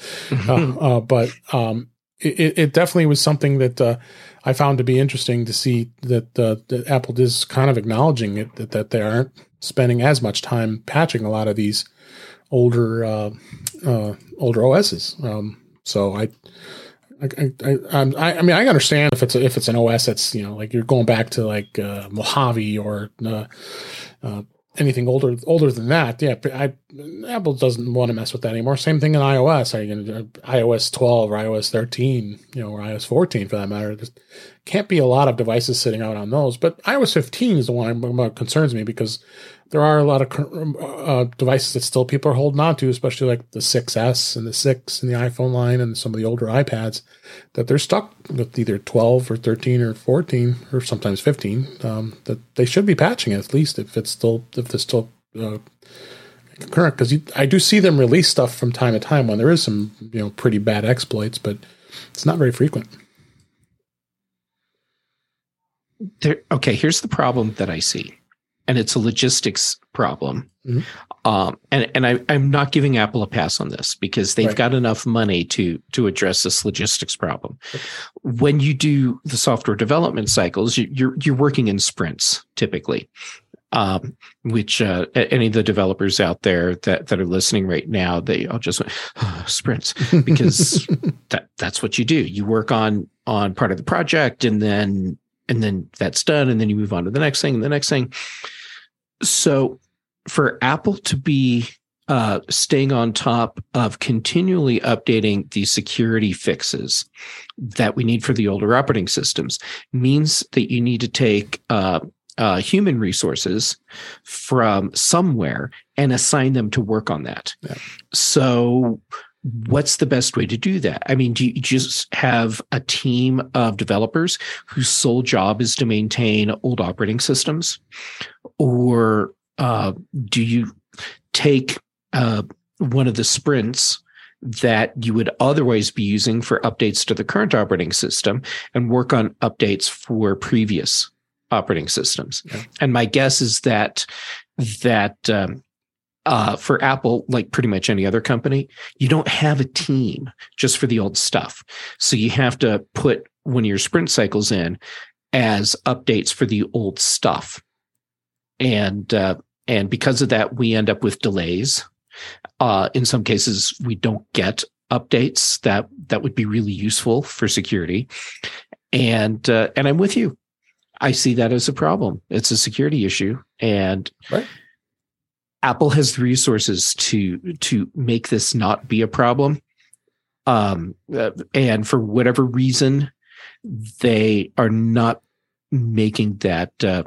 uh, uh, but um, it, it, definitely was something that uh, I found to be interesting to see that, uh, that Apple is kind of acknowledging it that, that they aren't spending as much time patching a lot of these older uh, older OSs. Um, so I I, I, I, I mean, I understand if it's a, if it's an OS that's you know like you're going back to like uh, Mojave or uh, uh, anything older older than that. Yeah, I, Apple doesn't want to mess with that anymore. Same thing in iOS. I, you know, uh, iOS 12 or iOS 13, you know, or iOS 14 for that matter. There can't be a lot of devices sitting out on those. But iOS 15 is the one that concerns me because there are a lot of uh, devices that still people are holding on to, especially like the 6S and the 6 and the iPhone line and some of the older iPads, that they're stuck with either 12 or 13 or 14 or sometimes 15. Um, that they should be patching at least if it's still if it's still uh, current. Because I do see them release stuff from time to time when there is some you know pretty bad exploits, but it's not very frequent. There, okay, here's the problem that I see and it's a logistics problem. Mm-hmm. Um, and and I, I'm not giving Apple a pass on this because they've right. got enough money to to address this logistics problem. When you do the software development cycles, you, you're you're working in sprints typically. Um, which uh, any of the developers out there that, that are listening right now, they all just went, oh, sprints because that that's what you do. You work on on part of the project, and then and then that's done and then you move on to the next thing and the next thing so for apple to be uh, staying on top of continually updating the security fixes that we need for the older operating systems means that you need to take uh, uh, human resources from somewhere and assign them to work on that. Yeah. So what's the best way to do that? I mean, do you just have a team of developers whose sole job is to maintain old operating systems? Or uh, do you take uh, one of the sprints that you would otherwise be using for updates to the current operating system and work on updates for previous operating systems? Yeah. And my guess is that that um, uh, for Apple, like pretty much any other company, you don't have a team just for the old stuff. So you have to put one of your sprint cycles in as updates for the old stuff. And uh, and because of that, we end up with delays. Uh, in some cases, we don't get updates that that would be really useful for security. And uh, and I'm with you. I see that as a problem. It's a security issue, and right. Apple has the resources to to make this not be a problem. Um, uh, and for whatever reason, they are not making that. Uh,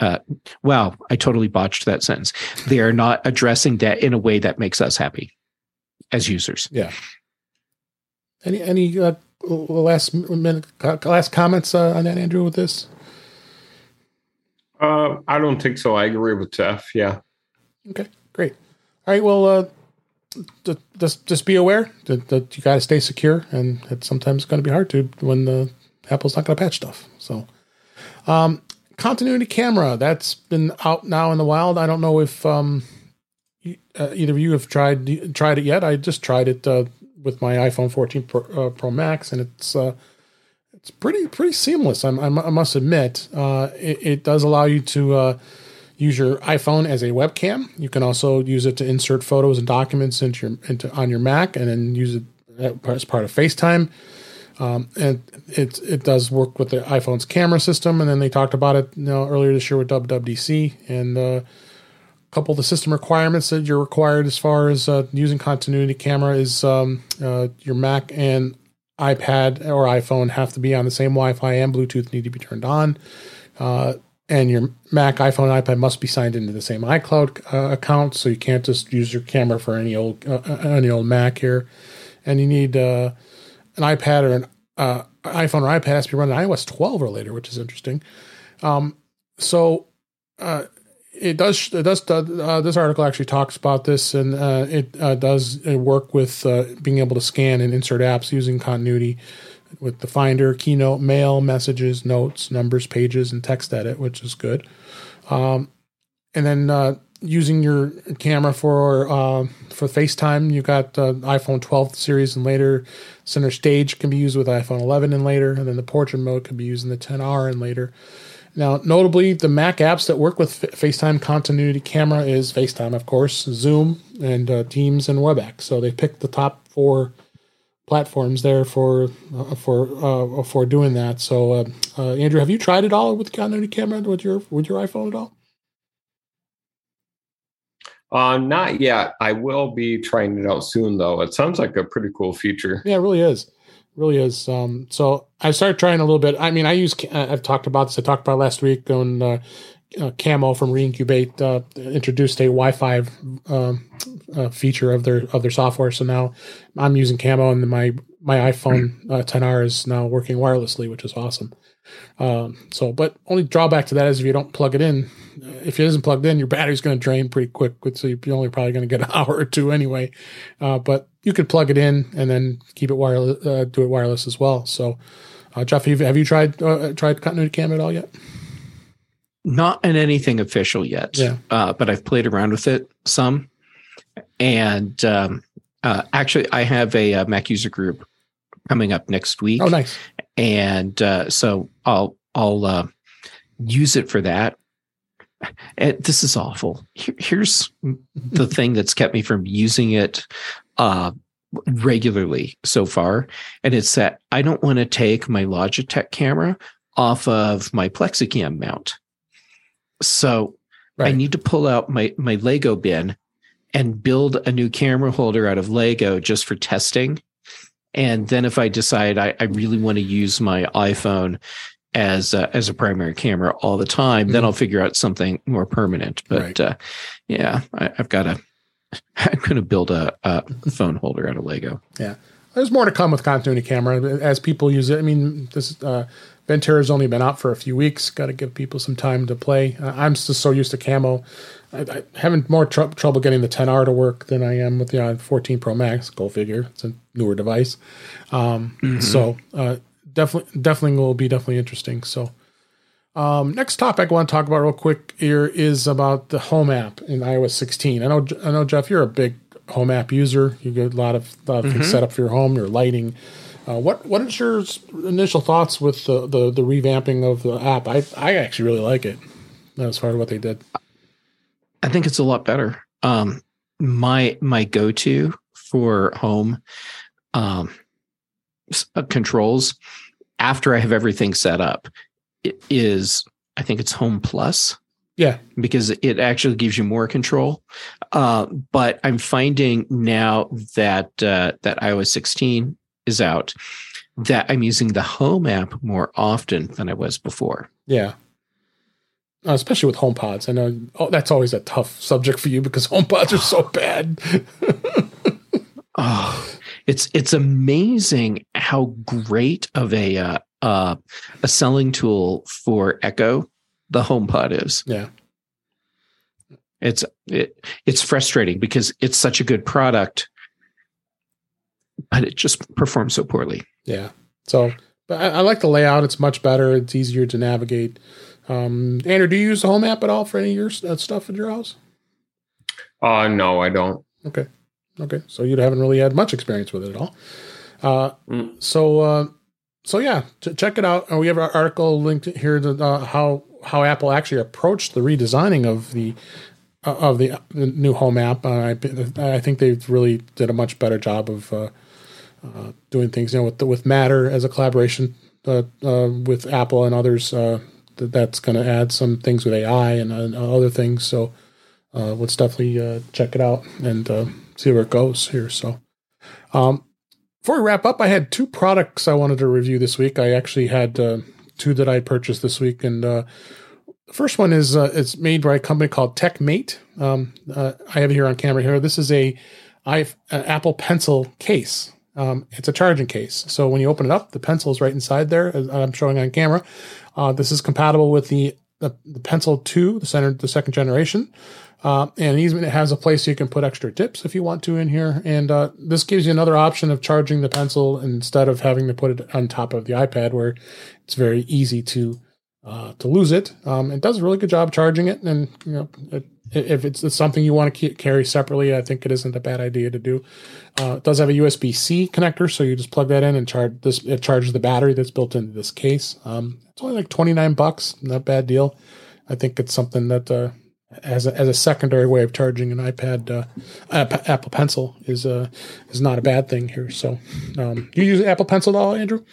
uh, wow, I totally botched that sentence. They are not addressing that in a way that makes us happy as users. Yeah. Any any uh, last minute last comments uh, on that, Andrew? With this, uh, I don't think so. I agree with Jeff. Yeah. Okay, great. All right. Well, uh, just just be aware that, that you got to stay secure, and it's sometimes going to be hard to when the Apple's not going to patch stuff. So, um, continuity camera that's been out now in the wild. I don't know if um, uh, either of you have tried tried it yet. I just tried it uh, with my iPhone 14 Pro, uh, Pro Max, and it's uh, it's pretty pretty seamless. I'm, I'm, i must admit, uh, it, it, does allow you to uh, use your iPhone as a webcam. You can also use it to insert photos and documents into your into on your Mac, and then use it as part of FaceTime. Um, and it it does work with the iPhone's camera system. And then they talked about it you know, earlier this year with WWDC and uh, a couple of the system requirements that you're required as far as uh, using continuity camera is um, uh, your Mac and iPad or iPhone have to be on the same Wi-Fi and Bluetooth need to be turned on. Uh, and your Mac, iPhone, iPad must be signed into the same iCloud uh, account, so you can't just use your camera for any old uh, uh any old Mac here. And you need uh, an iPad or an uh, iPhone or iPad has to be running iOS 12 or later, which is interesting. Um, so it does it does uh, this article actually talks about this and uh, it uh, does work with uh, being able to scan and insert apps using continuity with the finder keynote mail messages notes numbers pages and text edit which is good. Um, and then uh, using your camera for uh, for FaceTime you got iPhone 12 series and later. Center stage can be used with iPhone 11 and later and then the portrait mode can be used in the 10R and later. Now, notably, the Mac apps that work with FaceTime continuity camera is FaceTime, of course, Zoom, and uh, Teams and WebEx. So they picked the top four platforms there for uh, for uh, for doing that. So, uh, uh, Andrew, have you tried it all with continuity camera with your with your iPhone at all? Uh, not yet. I will be trying it out soon, though. It sounds like a pretty cool feature. Yeah, it really is really is. Um, so I started trying a little bit. I mean, I use. I've talked about this. I talked about last week when uh, uh, Camo from Reincubate uh, introduced a Wi-Fi um, uh, feature of their of their software. So now I'm using Camo, and my my iPhone 10R uh, is now working wirelessly, which is awesome. Um, so, but only drawback to that is if you don't plug it in, if it isn't plugged in, your battery's going to drain pretty quick. So you're only probably going to get an hour or two anyway. Uh, but you could plug it in and then keep it wireless, uh, do it wireless as well. So, uh, Jeff, have you, have you tried tried continuity cam at all yet? Not in anything official yet. Yeah. Uh, but I've played around with it some, and um, uh, actually, I have a, a Mac user group coming up next week. Oh, nice! And uh, so I'll I'll uh, use it for that. And this is awful. Here, here's the thing that's kept me from using it uh, regularly so far, and it's that I don't want to take my Logitech camera off of my Plexicam mount. So right. I need to pull out my my Lego bin and build a new camera holder out of Lego just for testing and then if I decide I, I really want to use my iPhone as a, as a primary camera all the time, mm-hmm. then I'll figure out something more permanent. But right. uh, yeah, I, have got to. I'm going to build a, a phone holder out of Lego. Yeah, there's more to come with continuity camera as people use it. I mean, this uh, Ventura's only been out for a few weeks. Got to give people some time to play. Uh, I'm just so used to camo. I, I having more tr- trouble getting the 10R to work than I am with the uh, 14 Pro Max. Go figure. It's a newer device. Um, mm-hmm. So uh, definitely, definitely will be definitely interesting. So. Um, next topic I want to talk about real quick here is about the Home app in iOS 16. I know, I know, Jeff, you're a big Home app user. You get a lot of, lot of mm-hmm. things set up for your home, your lighting, Uh, what what is your initial thoughts with the, the, the revamping of the app? I I actually really like it as far as what they did. I think it's a lot better. Um, my my go to for home um, uh, controls after I have everything set up is I think it's Home Plus. Yeah, because it actually gives you more control. Uh, but I'm finding now that uh, that iOS 16 is out, that I'm using the Home app more often than I was before. Yeah, uh, especially with HomePods. I know oh, that's always a tough subject for you because HomePods are so bad. oh, it's it's amazing how great of a uh, uh, a selling tool for Echo the HomePod is. Yeah. It's it it's frustrating because it's such a good product, but it just performs so poorly. Yeah. So, but I, I like the layout. It's much better. It's easier to navigate. Um, Andrew, do you use the home app at all for any of your uh, stuff in your house? Uh, no, I don't. Okay. Okay. So you haven't really had much experience with it at all. Uh, mm. so, uh, so yeah, check it out. Uh, we have our article linked here to uh, how how Apple actually approached the redesigning of the uh, of the, the, new home app. Uh, I, I think they really did a much better job of uh, uh doing things. You know, with the, with Matter as a collaboration uh, uh, with Apple and others, that, that's going to add some things with AI and, other things. So let's definitely check it out and see where it goes here. So. Um, before we wrap up, I had two products I wanted to review this week. I actually had two that I purchased this week, and uh, the first one is uh, it's made by a company called TechMate. Um, uh, I have it here on camera here. This is a an Apple Pencil case. Um, it's a charging case. So when you open it up, the pencil is right inside there, as I'm showing on camera. Uh, this is compatible with the, the, the Pencil 2, the, center, the second generation. Uh, and even it has a place you can put extra tips if you want to in here. And uh, this gives you another option of charging the pencil instead of having to put it on top of the iPad, where it's very easy to uh, to lose it. Um, it does a really good job charging it, and you know, it, if it's, something you want to carry separately, I think it isn't a bad idea to do. Uh, it does have a USB C connector, so you just plug that in and charge this. It charges the battery that's built into this case. Um, it's only like twenty nine bucks, not a bad deal. I think it's something that uh, as a, as a secondary way of charging an iPad, uh, Apple Pencil is uh, is not a bad thing here. So, um, you use Apple Pencil at all, Andrew?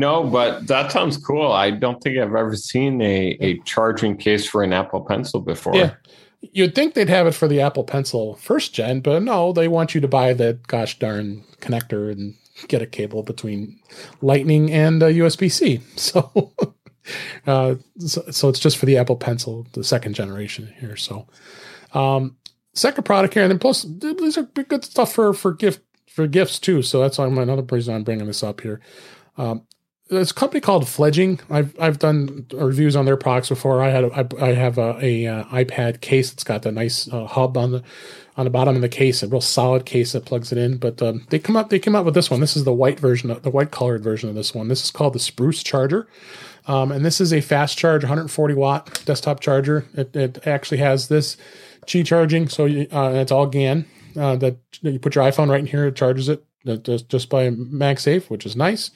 No, but that sounds cool. I don't think I've ever seen a, a charging case for an Apple Pencil before. Yeah. You'd think they'd have it for the Apple Pencil first gen, but no, they want you to buy the gosh darn connector and get a cable between Lightning and uh, USB C. So, uh, so, so, it's just for the Apple Pencil, the second generation here. So, um, second product here, and then plus these are good stuff for for gift for gifts too. So that's why another reason I'm bringing this up here. Um, a company called Fledging. I've I've done reviews on their products before. I had a, I, I have a, a, uh, iPad case. It's got the nice uh, hub on the on the bottom of the case, a real solid case that plugs it in. But um, they come up they came up with this one. This is the white version, of, the white colored version of this one. This is called the Spruce Charger, um, and this is a fast charge, 140 watt desktop charger. It, it actually has this Qi charging, so you, uh, it's all GAN. Uh, that you put your iPhone right in here, it charges it just just by MagSafe, which is nice.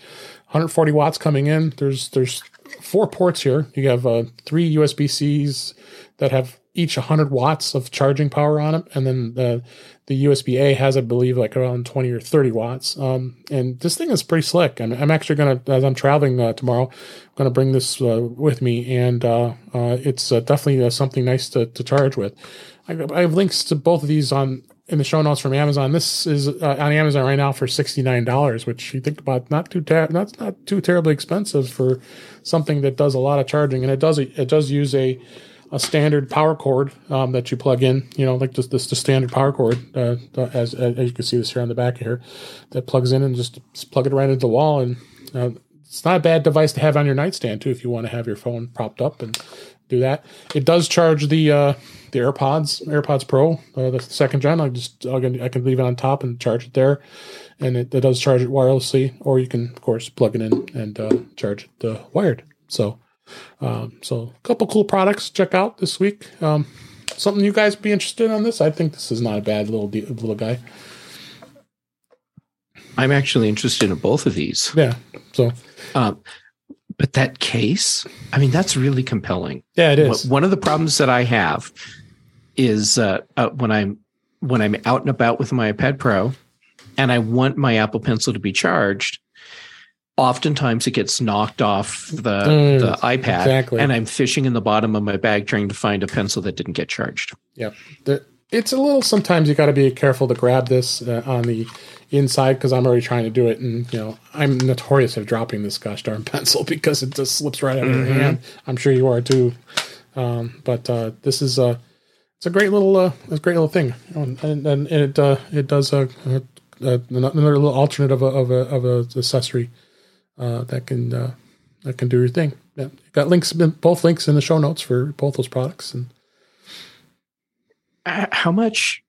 140 watts coming in. There's there's four ports here. You have uh, three USB Cs that have each 100 watts of charging power on it, and then the the USB A has, I believe, like around 20 or 30 watts. Um, and this thing is pretty slick. I'm, I'm actually gonna, as I'm traveling uh, tomorrow, I'm gonna bring this uh, with me, and uh, uh, it's uh, definitely something nice to, to charge with. I, I have links to both of these on in the show notes from Amazon. This is uh, on Amazon right now for sixty nine dollars, which you think about not too ter- not not too terribly expensive for something that does a lot of charging, and it does it does use a a standard power cord um, that you plug in. You know, like just this the standard power cord, uh, as as you can see this here on the back here, that plugs in and just, plug it right into the wall, and uh, it's not a bad device to have on your nightstand too if you want to have your phone propped up and do that. It does charge the uh, the AirPods, AirPods Pro, uh, the second gen. I just I can, I can leave it on top and charge it there, and it, it does charge it wirelessly, or you can of course plug it in and uh, charge it uh, wired. So, um, so a couple cool products check out this week. Um, something you guys be interested in on this? I think this is not a bad little little guy. I'm actually interested in both of these. Yeah. So, um, but that case, I mean, that's really compelling. Yeah, it is. One of the problems that I have is uh, uh, when I'm when I'm out and about with my iPad Pro, and I want my Apple Pencil to be charged. Oftentimes, it gets knocked off the mm, the iPad, exactly. and I'm fishing in the bottom of my bag trying to find a pencil that didn't get charged. Yep. The, it's a little. Sometimes you got to be careful to grab this uh, on the inside because I'm already trying to do it, and you know I'm notorious of dropping this gosh darn pencil because it just slips right out of mm-hmm. your hand. I'm sure you are too. Um, but uh, this is a it's a great little uh, a great little thing, and, and, and it uh, it does a, a, a, another little alternate of a of a of a accessory uh, that can uh, that can do your thing. Yeah, got links both links in the show notes for both those products. And how much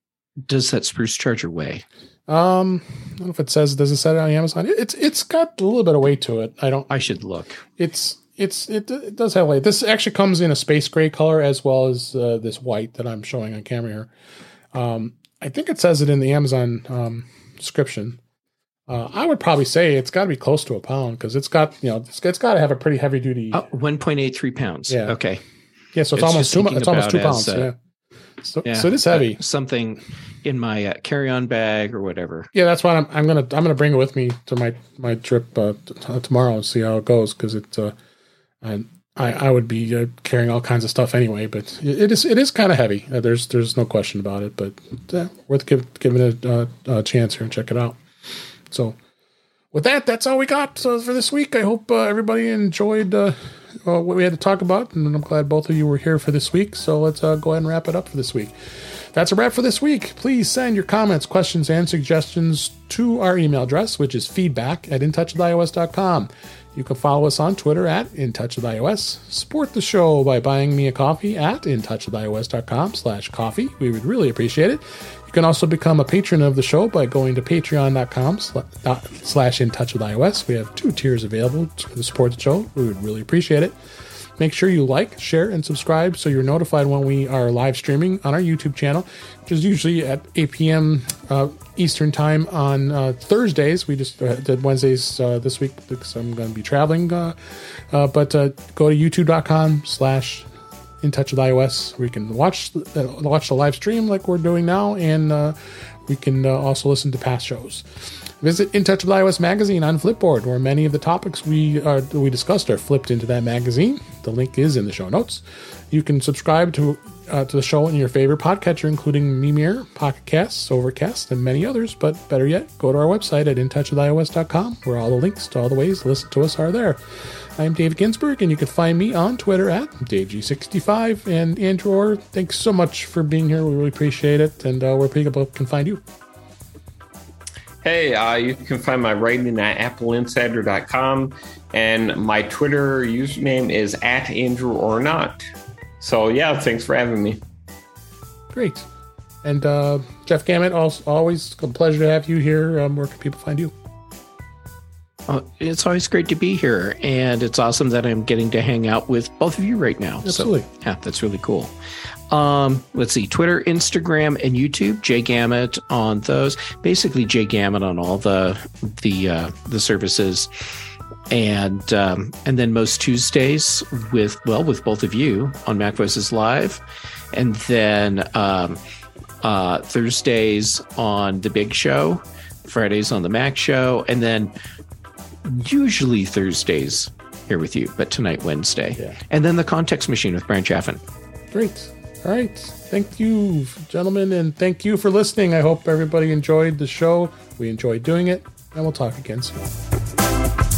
does that spruce charger weigh? Um, I don't know if it says does it say it on Amazon. It's it's got a little bit of weight to it. I don't. I should look. It's it's it, it does have weight. This actually comes in a space gray color as well as uh, this white that I'm showing on camera here. Um, I think it says it in the Amazon um, description. Uh, I would probably say it's got to be close to a pound because it's got you know it's, it's got to have a pretty heavy duty. Oh, 1.83 pounds. Yeah. Okay. Yeah. So it's, it's almost two. It's almost two pounds. As, uh, yeah. So, yeah, so it is heavy. Uh, something in my uh, carry-on bag or whatever. Yeah, that's why I'm, I'm gonna I'm gonna bring it with me to my my trip uh, t- uh, tomorrow and see how it goes because it uh, I I would be uh, carrying all kinds of stuff anyway, but it, is it is kind of heavy. Uh, there's there's no question about it, but worth give, giving it a, a, chance here and check it out. So with that, that's all we got for this week. I hope everybody enjoyed what we had to talk about, and I'm glad both of you were here for this week. So let's uh, go ahead and wrap it up for this week. That's a wrap for this week. Please send your comments, questions, and suggestions to our email address, which is feedback at intouchwithios.com. You can follow us on Twitter at InTouchWithIOS. Support the show by buying me a coffee at InTouchWithIOS.com slash coffee. We would really appreciate it. Can also become a patron of the show by going to patreon.com slash in touch with iOS. We have two tiers available to support the show. We would really appreciate it. Make sure you like, share, and subscribe so you're notified when we are live streaming on our YouTube channel, which is usually at 8 p.m. Uh, Eastern Time on uh, Thursdays. We just uh, did Wednesdays uh, this week because I'm going to be traveling. Uh, uh, but go to youtube.com slash in touch with iOS you can watch, uh, watch the live stream like we're doing now, and uh, we can uh, also listen to past shows. Visit In Touch with iOS magazine on Flipboard, where many of the topics we are, we discussed are flipped into that magazine. The link is in the show notes. You can subscribe to uh, to the show in your favorite podcatcher, including Mimir, Pocket Casts, Overcast, and many others. But better yet, go to our website at intouchwithios.com, where all the links to all the ways to listen to us are there. I'm Dave Ginsburg, and you can find me on Twitter at DaveG65. And Andrew Orr, thanks so much for being here. We really appreciate it. And uh, where people can find you. Hey, uh, you can find my writing at appleinsider.com, and my Twitter username is at Andrew or not. So, yeah, thanks for having me. Great. And uh, Jeff Gamet, always a pleasure to have you here. Um, where can people find you? Uh, it's always great to be here, and it's awesome that I'm getting to hang out with both of you right now. Absolutely. So, yeah, that's really cool. Um, let's see, Twitter, Instagram, and YouTube. Jay Gamet on those. Basically, Jay Gamet on all the the uh, the services, and um, and then most Tuesdays with well with both of you on MacVoices Live, and then um, uh, Thursdays on the Big Show, Fridays on the Mac Show, and then usually Thursdays here with you, but tonight Wednesday, yeah. and then the Context Machine with Bryan Chaffin. Great. All right. Thank you, gentlemen, and thank you for listening. I hope everybody enjoyed the show. We enjoyed doing it, and we'll talk again soon.